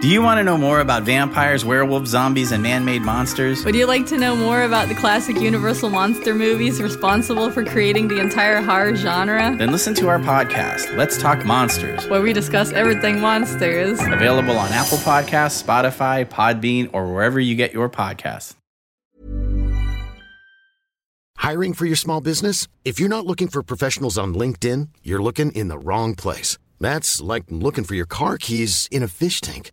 Do you want to know more about vampires, werewolves, zombies, and man made monsters? Would you like to know more about the classic Universal monster movies responsible for creating the entire horror genre? Then listen to our podcast, Let's Talk Monsters, where we discuss everything monsters. Available on Apple Podcasts, Spotify, Podbean, or wherever you get your podcasts. Hiring for your small business? If you're not looking for professionals on LinkedIn, you're looking in the wrong place. That's like looking for your car keys in a fish tank.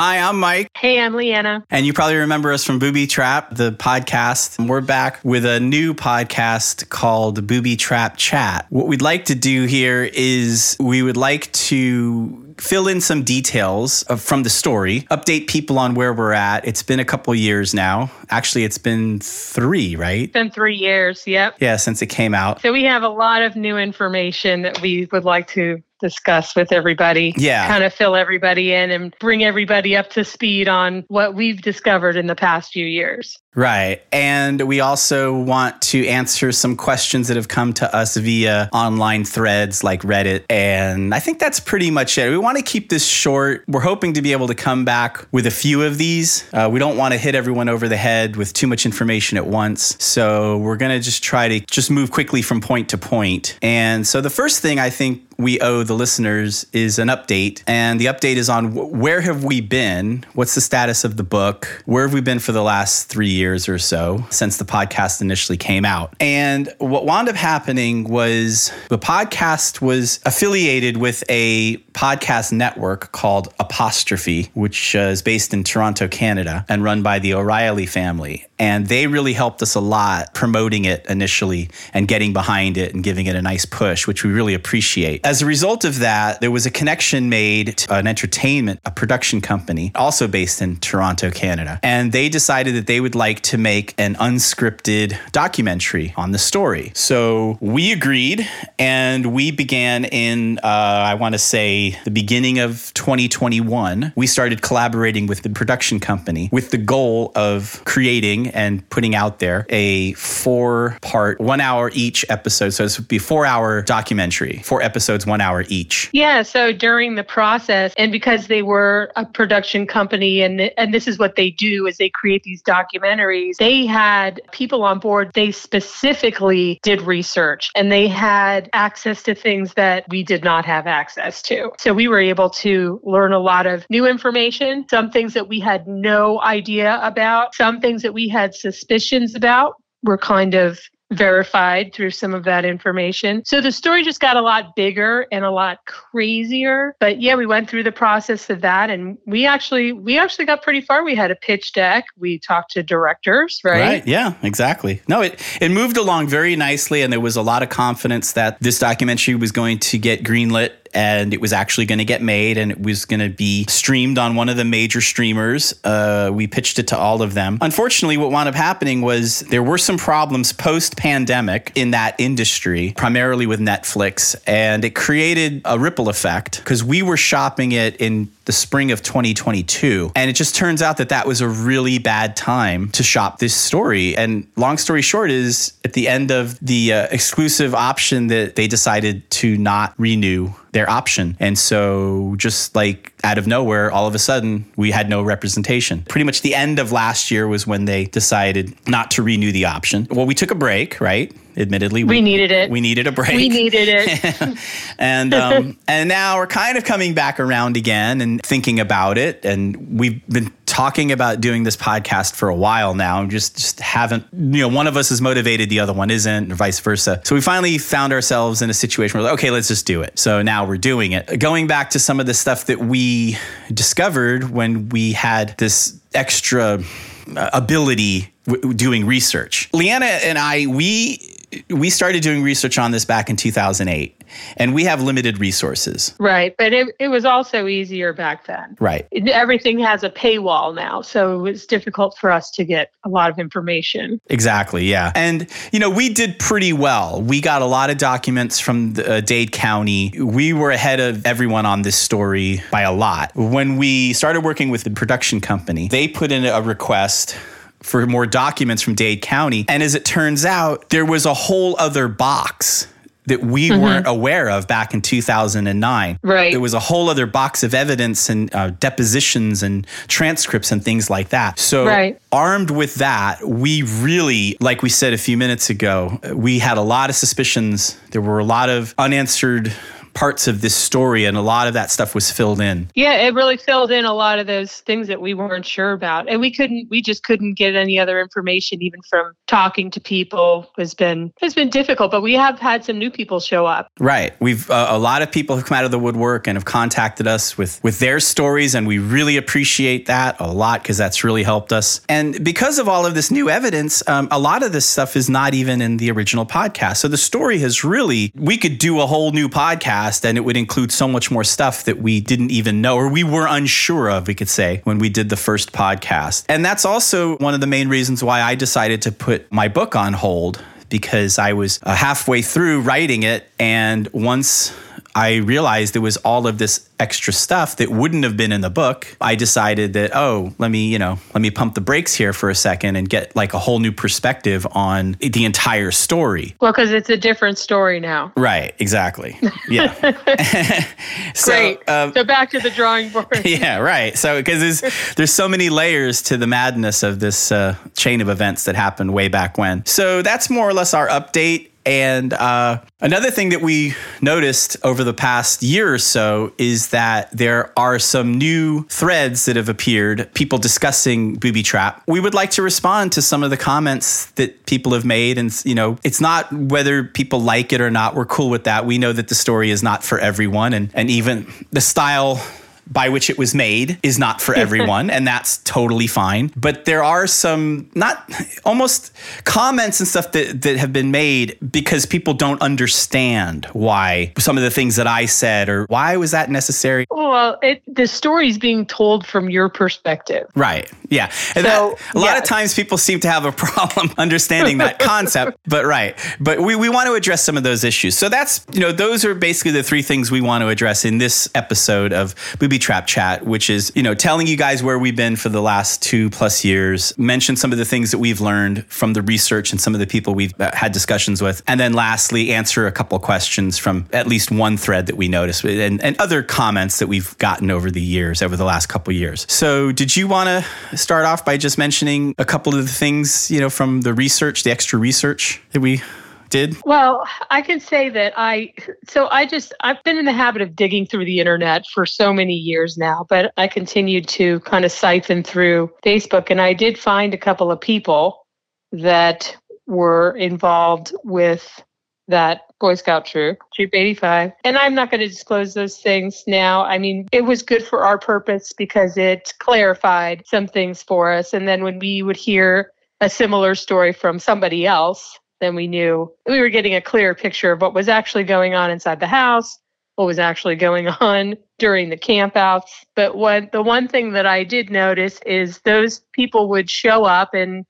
Hi, I'm Mike. Hey, I'm Leanna. And you probably remember us from Booby Trap, the podcast. We're back with a new podcast called Booby Trap Chat. What we'd like to do here is we would like to fill in some details of, from the story, update people on where we're at. It's been a couple years now. Actually, it's been three, right? It's been three years, yep. Yeah, since it came out. So we have a lot of new information that we would like to discuss with everybody. Yeah. Kind of fill everybody in and bring everybody up to speed on what we've discovered in the past few years. Right. And we also want to answer some questions that have come to us via online threads like Reddit. And I think that's pretty much it. We want to keep this short. We're hoping to be able to come back with a few of these. Uh, we don't want to hit everyone over the head with too much information at once. So we're going to just try to just move quickly from point to point. And so the first thing I think we owe the listeners is an update. And the update is on where have we been? What's the status of the book? Where have we been for the last three years or so since the podcast initially came out? And what wound up happening was the podcast was affiliated with a podcast network called Apostrophe, which uh, is based in Toronto, Canada, and run by the O'Reilly family. And they really helped us a lot promoting it initially and getting behind it and giving it a nice push, which we really appreciate. As a result of that, there was a connection made to an entertainment, a production company, also based in Toronto, Canada. And they decided that they would like to make an unscripted documentary on the story. So we agreed and we began in, uh, I want to say, the beginning of 2021. We started collaborating with the production company with the goal of creating and putting out there a four part, one hour each episode. So be a four hour documentary, four episodes, one hour each. Yeah. So during the process, and because they were a production company and, and this is what they do is they create these documentaries, they had people on board. They specifically did research and they had access to things that we did not have access to. So we were able to learn a lot of new information, some things that we had no idea about, some things that we had suspicions about were kind of verified through some of that information. So the story just got a lot bigger and a lot crazier. But yeah, we went through the process of that and we actually we actually got pretty far. We had a pitch deck. We talked to directors, right? Right. Yeah, exactly. No, it it moved along very nicely and there was a lot of confidence that this documentary was going to get greenlit and it was actually going to get made and it was going to be streamed on one of the major streamers. Uh, we pitched it to all of them. Unfortunately, what wound up happening was there were some problems post pandemic in that industry, primarily with Netflix, and it created a ripple effect because we were shopping it in the spring of 2022. And it just turns out that that was a really bad time to shop this story. And long story short is at the end of the uh, exclusive option that they decided to not renew their option. And so, just like out of nowhere, all of a sudden, we had no representation. Pretty much the end of last year was when they decided not to renew the option. Well, we took a break, right? Admittedly, we, we needed it. We needed a break. We needed it. and um, and now we're kind of coming back around again and thinking about it. And we've been talking about doing this podcast for a while now. Just just haven't you know one of us is motivated, the other one isn't, or vice versa. So we finally found ourselves in a situation where like, okay, let's just do it. So now we're doing it. Going back to some of the stuff that we discovered when we had this extra uh, ability w- doing research. Leanna and I, we we started doing research on this back in 2008 and we have limited resources. Right. But it, it was also easier back then. Right. Everything has a paywall now. So it was difficult for us to get a lot of information. Exactly, yeah. And, you know, we did pretty well. We got a lot of documents from the, uh, Dade County. We were ahead of everyone on this story by a lot. When we started working with the production company, they put in a request for more documents from Dade County. And as it turns out, there was a whole other box that we weren't aware of back in 2009. Right. There was a whole other box of evidence and uh, depositions and transcripts and things like that. So, Right. armed with that, we really, like we said a few minutes ago, we had a lot of suspicions. There were a lot of unanswered parts of this story, and a lot of that stuff was filled in. Yeah, it really filled in a lot of those things that we weren't sure about. And we couldn't we just couldn't get any other information even from talking to people has been has been difficult, but we have had some new people show up. Right. We've uh, a lot of people have come out of the woodwork and have contacted us with with their stories, and we really appreciate that a lot because that's really helped us. And because of all of this new evidence, um, a lot of this stuff is not even in the original podcast. So the story has really we could do a whole new podcast, and it would include so much more stuff that we didn't even know or we were unsure of. We could say when we did the first podcast, and that's also one of the main reasons why I decided to put my book on hold because I was uh, halfway through writing it. And once I realized there was all of this extra stuff that wouldn't have been in the book, I decided that, oh, let me, you know, let me pump the brakes here for a second and get like a whole new perspective on the entire story. Well, because it's a different story now. Right, exactly. Yeah. so, Great. um, so back to the drawing board. yeah, right. So because there's there's so many layers to the madness of this uh, chain of events that happened way back when. So that's more or less our update. And uh, another thing that we noticed over the past year or so is that there are some new threads that have appeared, people discussing booby trap. We would like to respond to some of the comments that people have made. And, you know, it's not whether people like it or not. We're cool with that. We know that the story is not for everyone. And, and even the style by which it was made is not for everyone, and that's totally fine. But there are some not almost comments and stuff that, that have been made because people don't understand why some of the things that I said or why was that necessary. Well, it, the story's being told from your perspective. Right. Yeah. And So, that, a lot of times people seem to have a problem understanding that concept, but right. But we, we want to address some of those issues. So that's, you know, those are basically the three things we want to address in this episode of Booby Trap Chat, which is, you know, telling you guys where we've been for the last two plus years, mention some of the things that we've learned from the research and some of the people we've uh, had discussions with. And then lastly, answer a couple questions from at least one thread that we noticed and, and other comments that we've gotten over the years, over the last couple years. So did you want to start off by just mentioning a couple of the things, you know, from the research, the extra research that we did? Well, I can say that I, so I just, I've been in the habit of digging through the internet for so many years now, but I continued to kind of siphon through Facebook and I did find a couple of people that were involved with that Boy Scout troop, Troop 85. And I'm not going to disclose those things now. I mean, it was good for our purpose because it clarified some things for us. And then when we would hear a similar story from somebody else, then we knew we were getting a clearer picture of what was actually going on inside the house, what was actually going on during the campouts. But what the one thing that I did notice is those people would show up and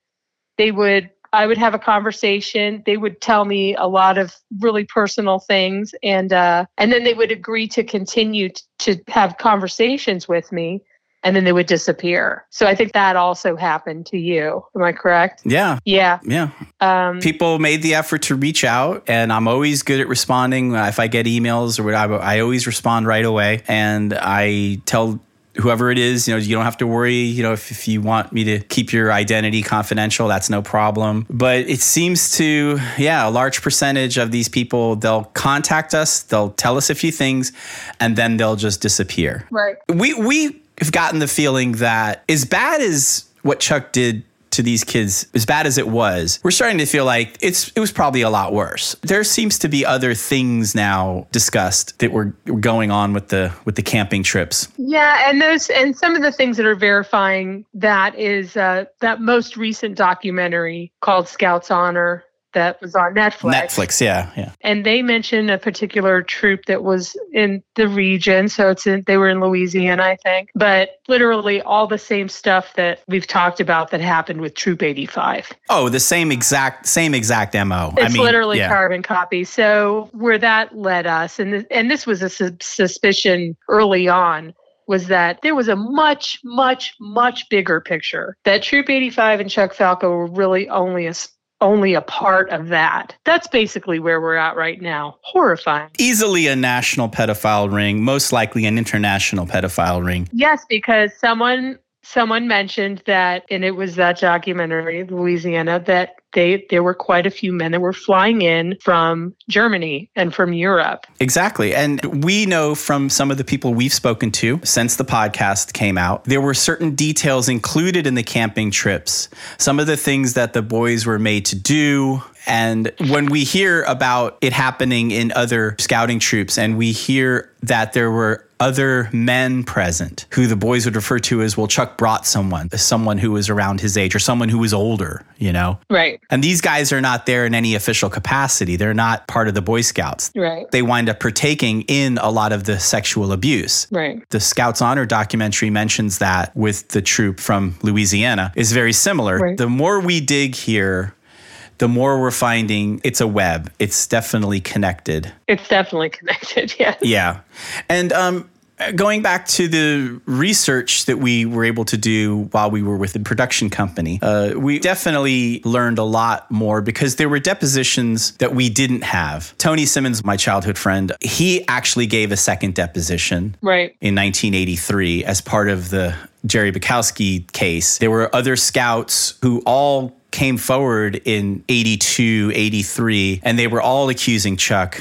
they would I would have a conversation. They would tell me a lot of really personal things, and uh, and then they would agree to continue t- to have conversations with me, and then they would disappear. So I think that also happened to you. Am I correct? Yeah. Yeah. Yeah. Um, people made the effort to reach out and i'm always good at responding if i get emails or whatever i always respond right away and i tell whoever it is you know you don't have to worry you know if, if you want me to keep your identity confidential that's no problem but it seems to yeah a large percentage of these people they'll contact us they'll tell us a few things and then they'll just disappear right. we we have gotten the feeling that as bad as what Chuck did to these kids, as bad as it was, we're starting to feel like it's it was probably a lot worse. There seems to be other things now discussed that were going on with the with the camping trips. Yeah, and those and some of the things that are verifying that is uh, that most recent documentary called Scouts Honor that was on Netflix. Netflix, yeah, yeah. And they mentioned a particular troop that was in the region. So it's in, they were in Louisiana, I think. But literally all the same stuff that we've talked about that happened with Troop 85. Oh, the same exact same exact mo. It's I mean, literally yeah. carbon copy. So where that led us, and th- and this was a su- suspicion early on, was that there was a much, much, much bigger picture. That Troop 85 and Chuck Falco were really only a only a part of that. That's basically where we're at right now. Horrifying. easily a national pedophile ring, most likely an international pedophile ring. Yes, because someone someone mentioned that, and it was that documentary, Louisiana, that they there were quite a few men that were flying in from Germany and from Europe. Exactly. And we know from some of the people we've spoken to since the podcast came out, there were certain details included in the camping trips, some of the things that the boys were made to do. And when we hear about it happening in other scouting troops and we hear that there were other men present who the boys would refer to as, well, Chuck brought someone, someone who was around his age or someone who was older, you know? Right. And these guys are not there in any official capacity. They're not part of the Boy Scouts. Right. They wind up partaking in a lot of the sexual abuse. Right. The Scouts Honor documentary mentions that with the troop from Louisiana is very similar. Right. The more we dig here, the more we're finding it's a web. It's definitely connected. It's definitely connected. Yeah. Yeah. And um, going back to the research that we were able to do while we were with the production company, uh, we definitely learned a lot more because there were depositions that we didn't have. Tony Simmons, my childhood friend, he actually gave a second deposition Right. in 1983 as part of the Jerry Bukowski case. There were other scouts who all came forward in 82, 83, and they were all accusing Chuck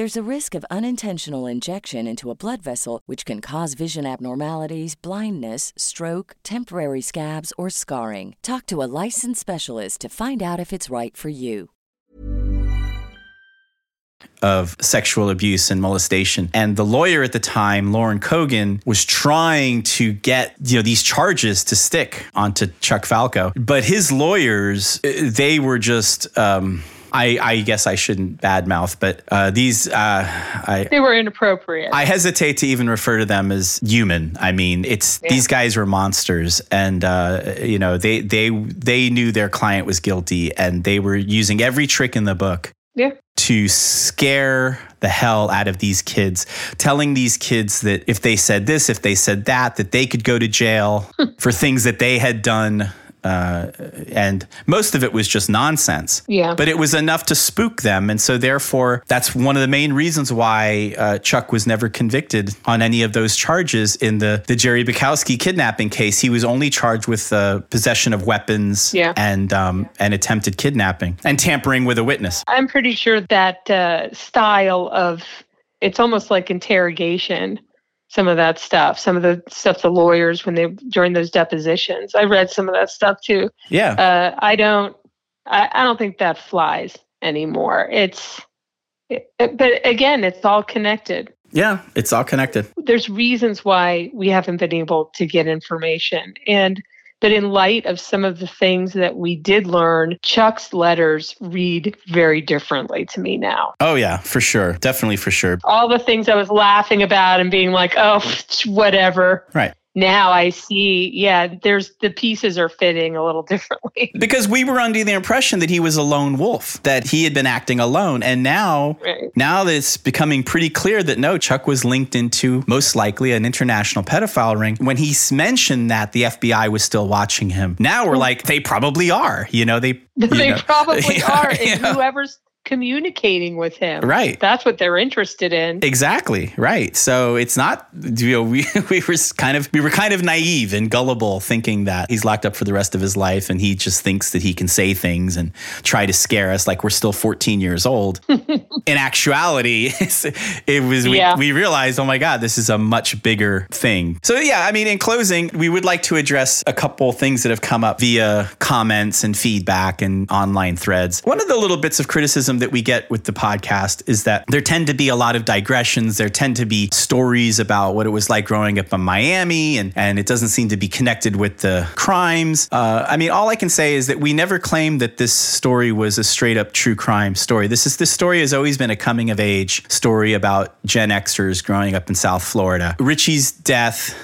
There's a risk of unintentional injection into a blood vessel, which can cause vision abnormalities, blindness, stroke, temporary scabs, or scarring. Talk to a licensed specialist to find out if it's right for you. of sexual abuse and molestation. And the lawyer at the time, Lauren Cogan, was trying to get you know these charges to stick onto Chuck Falco, but his lawyers eh, they were just. Um, I, I guess I shouldn't badmouth, but uh, these uh, I, They were inappropriate. I hesitate to even refer to them as human. I mean, it's these guys were monsters, and uh, you know they they they knew their client was guilty, and they were using every trick in the book yeah. to scare the hell out of these kids, telling these kids that if they said this, if they said that, that they could go to jail for things that they had done. Uh, and most of it was just nonsense. Yeah. But it was enough to spook them. And so, therefore, that's one of the main reasons why uh, Chuck was never convicted on any of those charges in the, the Jerry Bukowski kidnapping case. He was only charged with uh, possession of weapons Yeah. and, um, and attempted kidnapping and tampering with a witness. I'm pretty sure that uh, style of it's almost like interrogation. Some of that stuff, some of the stuff the lawyers when they during those depositions. I read some of that stuff too. Yeah. Uh, I don't. I, I don't think that flies anymore. It's, it, but again, it's all connected. Yeah, it's all connected. There's reasons why we haven't been able to get information, and but in light of some of the things that we did learn, Chuck's letters read very differently to me now. Oh yeah, for sure. Definitely for sure. All the things I was laughing about and being like, oh, whatever. Right. Now I see, yeah, there's the pieces are fitting a little differently. Because we were under the impression that he was a lone wolf, that he had been acting alone. And now, Right. now that it's becoming pretty clear that no, Chuck was linked into most likely an international pedophile ring. When he mentioned that the FBI was still watching him, now we're hmm. like, they probably are. You know, they you they know, probably are. And yeah. whoever's communicating with him. Right. That's what they're interested in. Exactly right. So it's not you know we we were kind of we were kind of naive and gullible, thinking that he's locked up for the rest of his life and he just thinks that he can say things and try to scare us like we're still 14 years old. In actuality, it was we, Yeah. we realized oh my god this is a much bigger thing. So yeah, I mean in closing, we would like to address a couple things that have come up via comments and feedback and online threads. One of the little bits of criticism that we get with the podcast is that there tend to be a lot of digressions. There tend to be stories about what it was like growing up in Miami, and, and it doesn't seem to be connected with the crimes. Uh, I mean, all I can say is that we never claimed that this story was a straight up true crime story. This is this story has always been a coming of age story about Gen Xers growing up in South Florida. Richie's death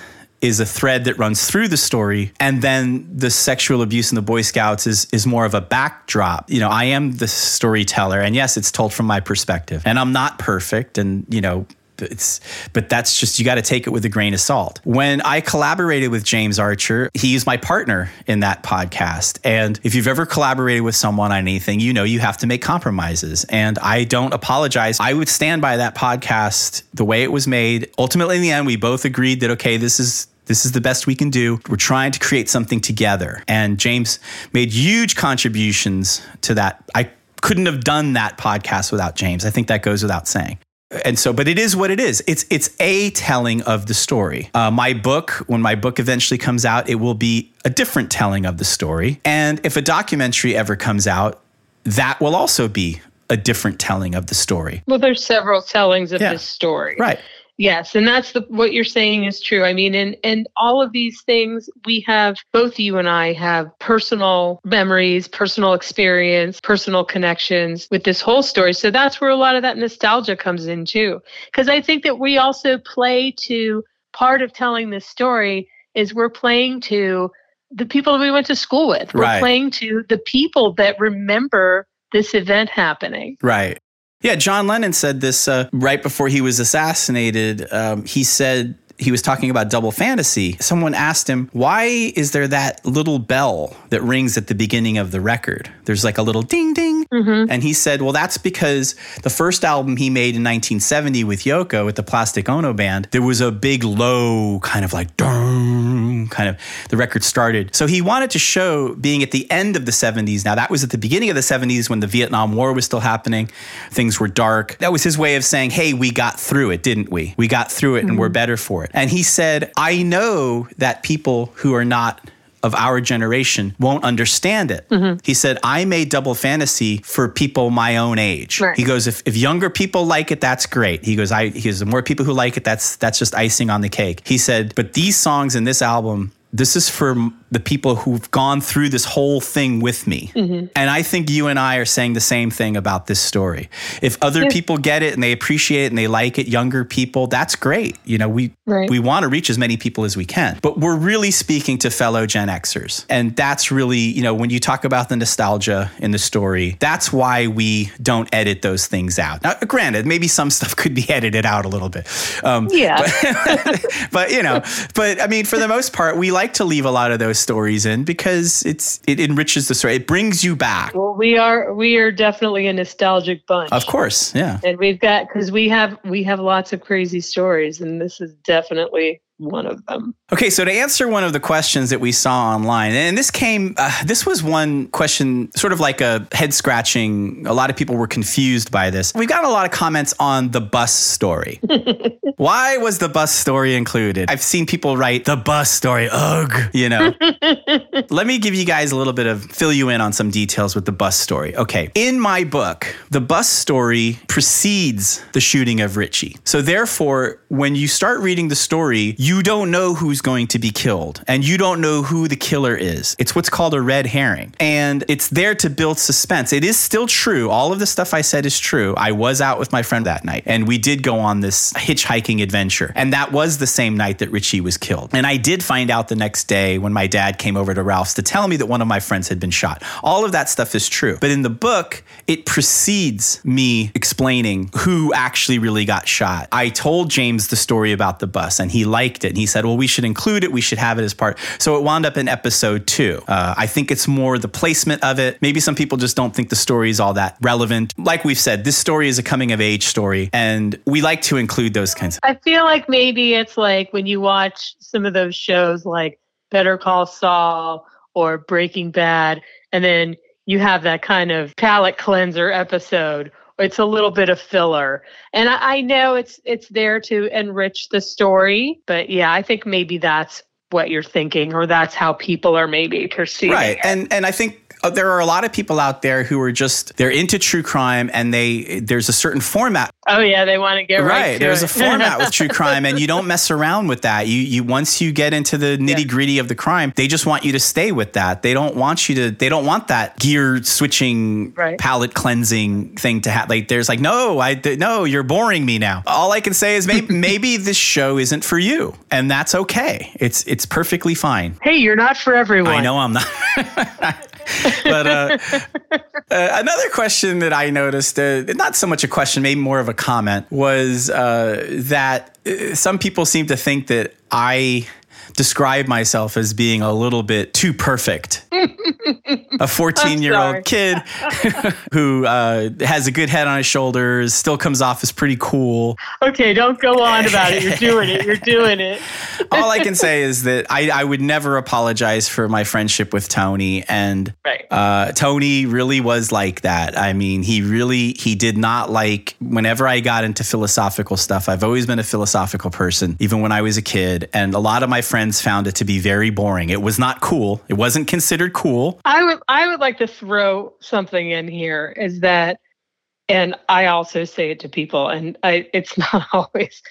is a thread that runs through the story and then the sexual abuse in the boy scouts is is more of a backdrop. You know i am the storyteller and yes it's told from my perspective. And i'm not perfect and you know it's but that's just you got to take it with a grain of salt. When i collaborated with james archer he's my partner in that podcast. And if you've ever collaborated with someone on anything you know you have to make compromises. And i don't apologize. I would stand by that podcast the way it was made. Ultimately in the end we both agreed that okay this is this is the best we can do. We're trying to create something together. And James made huge contributions to that. I couldn't have done that podcast without James. I think that goes without saying. And so, but it is what it is. It's it's a telling of the story. Uh, my book, when my book eventually comes out, it will be a different telling of the story. And if a documentary ever comes out, that will also be a different telling of the story. Well, there's several tellings of Yeah. this story. Right. Yes, and that's the what you're saying is true. I mean, and and all of these things we have both you and I have personal memories, personal experience, personal connections with this whole story. So that's where a lot of that nostalgia comes in too. Because I think that we also play to part of telling this story is we're playing to the people we went to school with. We're Right. playing to the people that remember this event happening. Right. Yeah, John Lennon said this uh, right before he was assassinated. Um, he said he was talking about double fantasy. Someone asked him, Why is there that little bell that rings at the beginning of the record? There's like a little ding ding. Mm-hmm. And he said, Well, that's because the first album he made in 1970 with Yoko, with the Plastic Ono Band, there was a big low kind of like, dun, kind of, the record started. So he wanted to show being at the end of the 70s. Now, that was at the beginning of the 70s when the Vietnam War was still happening. Things were dark. That was his way of saying, Hey, we got through it, didn't we? We got through it and we're mm-hmm. better for it. And he said, I know that people who are not of our generation won't understand it. Mm-hmm. He said, I made double fantasy for people my own age. Right. He goes, if, if younger people like it, that's great. He goes, I he goes, the more people who like it, that's that's just icing on the cake. He said, but these songs in this album, this is for the people who've gone through this whole thing with me. And I think you and I are saying the same thing about this story. If other people get it and they appreciate it and they like it, younger people, that's great. You know, we Right. we want to reach as many people as we can. But we're really speaking to fellow Gen Xers. And that's really, you know, when you talk about the nostalgia in the story, that's why we don't edit those things out. Now, granted, maybe some stuff could be edited out a little bit. Um, Yeah. but you know, but I mean, for the most part, we like to leave a lot of those stories in because it's it enriches the story. It brings you back. Well, we are we are definitely a nostalgic bunch. Of course, yeah. And we've got because we have we have lots of crazy stories, and this is definitely one of them. Okay, so to answer one of the questions that we saw online, and this came, uh, this was one question, sort of like a head scratching. A lot of people were confused by this. We've got a lot of comments on the bus story. Why was the bus story included? I've seen people write the bus story, ugh, you know. Let me give you guys a little bit of fill you in on some details with the bus story. Okay. In my book, the bus story precedes the shooting of Richie. So therefore, when you start reading the story, you don't know who's going to be killed and you don't know who the killer is. It's what's called a red herring. And it's there to build suspense. It is still true. All of the stuff I said is true. I was out with my friend that night and we did go on this hitchhiking adventure. And that was the same night that Richie was killed. And I did find out the next day when my dad came over to Ralph's to tell me that one of my friends had been shot. All of that stuff is true. But in the book, it precedes me explaining who actually really got shot. I told James the story about the bus and he liked it. And he said, well, we should include it. We should have it as part. So it wound up in episode two. Uh, I think it's more the placement of it. Maybe some people just don't think the story is all that relevant. Like we've said, this story is a coming of age story, and we like to include those kinds of. I feel like maybe it's like when you watch some of those shows like Better Call Saul or Breaking Bad, and then you have that kind of palate cleanser episode. It's a little bit of filler, and I, I know it's it's there to enrich the story. But yeah, I think maybe that's what you're thinking, or that's how people are maybe perceiving. Right, it. and and I think Uh, there are a lot of people out there who are just they're into true crime and they there's a certain format Oh yeah, they want to get right. right to there's a format with true crime and you don't mess around with that you you once you get into the nitty gritty of the crime they just want you to stay with that they don't want you to they don't want that gear switching Right. palate cleansing thing to have like there's like no i no you're boring me now all i can say is maybe maybe this show isn't for you and that's okay it's it's perfectly fine hey, you're not for everyone. I know I'm not. but uh, uh, another question that I noticed, uh, not so much a question, maybe more of a comment, was uh, that uh, some people seem to think that I describe myself as being a little bit too perfect. a 14 year old kid who uh, has a good head on his shoulders, still comes off as pretty cool. Okay, don't go on about it. You're doing it. You're doing it. All I can say is that I, I would never apologize for my friendship with Tony. And Right. uh, Tony really was like that. I mean, he really he did not like whenever I got into philosophical stuff. I've always been a philosophical person, even when I was a kid. And a lot of my friends found it to be very boring. It was not cool. It wasn't considered cool. I would I would like to throw something in here is that and I also say it to people and I it's not always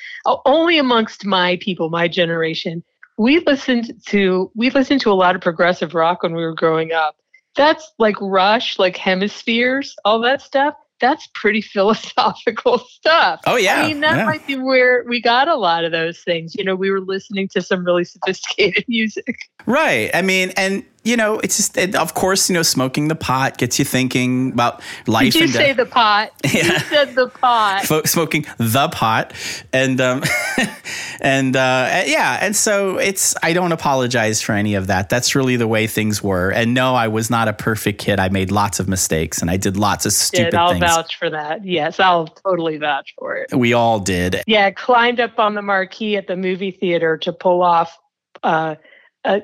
only amongst my people, my generation. We listened to we listened to a lot of progressive rock when we were growing up. That's like Rush, like Hemispheres, all that stuff. That's pretty philosophical stuff. Oh, yeah, I mean, that yeah. might be where we got a lot of those things. You know, we were listening to some really sophisticated music. Right. I mean, and you know, it's just, it, of course, you know, smoking the pot gets you thinking about life Did you say death. the pot? Yeah. You said the pot. Fo- smoking the pot and um and uh yeah and so it's i don't apologize for any of that that's really the way things were and no i was not a perfect kid i made lots of mistakes and i did lots of stupid Did. I'll things vouch for that. Yes, I'll totally vouch for it. we all did Yeah, climbed up on the marquee at the movie theater to pull off uh, a,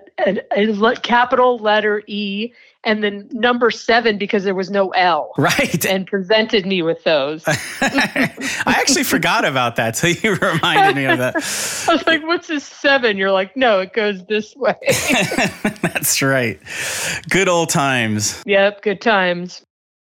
a, capital letter E and then number seven because there was no L. right And presented me with those. I i actually forgot about that so you reminded me of that I was like, "What's this seven? You're like, "No, it goes this way." that's right good old times yep, good times.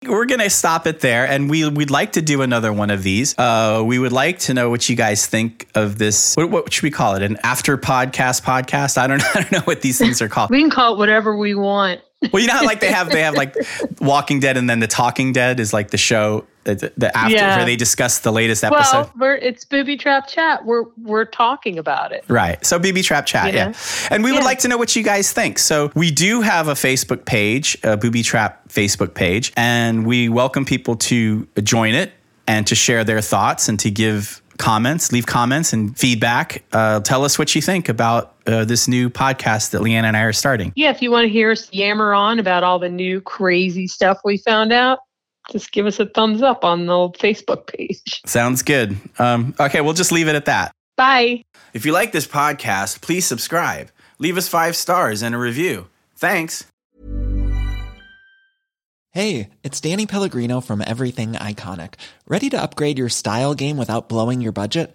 We're gonna stop it there and we we'd like to do another one of these. Uh, we would like to know what you guys think of this what, what should we call it? An after podcast podcast? I don't know i don't know what these things are called. We can call it whatever we want. well you know how like they have they have like walking dead and then the talking dead is like the show the, the after Yeah. where they discuss the latest episode Well, we're it's booby trap chat. We're we're talking about it. Right. So BB Trap Chat, You yeah. And we would like to know what you guys think. So we do have a Facebook page, a Booby Trap Facebook page, and we welcome people to join it and to share their thoughts and to give comments, leave comments and feedback. Uh, tell us what you think about uh, this new podcast that Leanne and I are starting. Yeah, if you want to hear us yammer on about all the new crazy stuff we found out, just give us a thumbs up on the old Facebook page. Sounds good. Um, okay, we'll just leave it at that. Bye. If you like this podcast, please subscribe. Leave us five stars and a review. Thanks. Hey, it's Danny Pellegrino from Everything Iconic. Ready to upgrade your style game without blowing your budget?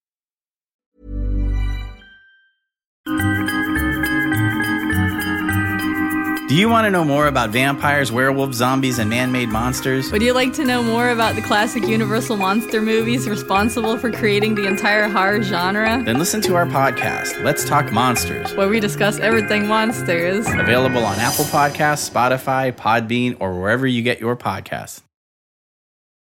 Do you want to know more about vampires, werewolves, zombies, and man made monsters? Would you like to know more about the classic Universal monster movies responsible for creating the entire horror genre? Then listen to our podcast, Let's Talk Monsters, Where we discuss everything monsters. available on Apple Podcasts, Spotify, Podbean, or wherever you get your podcasts.